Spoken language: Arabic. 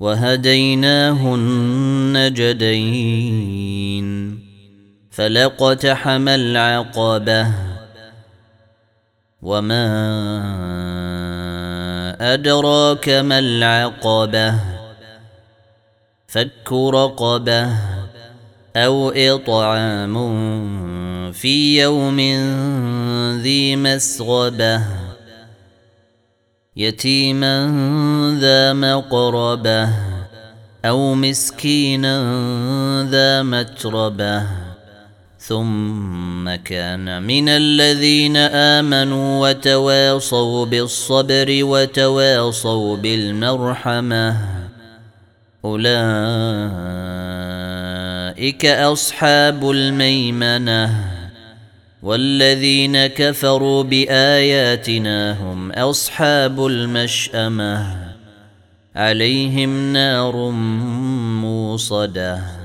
وهديناه النجدين فلقتحم العقبة وما أدراك ما العقبة فك رقبة أو إطعام في يوم ذي مسغبة يتيما ذا مقربة أو مسكينا ذا متربة ثم كان من الذين آمنوا وتواصوا بالصبر وتواصوا بالمرحمة أولئك أصحاب الميمنة والذين كفروا بآياتنا هم أصحاب المشأمة عليهم نار موصدة.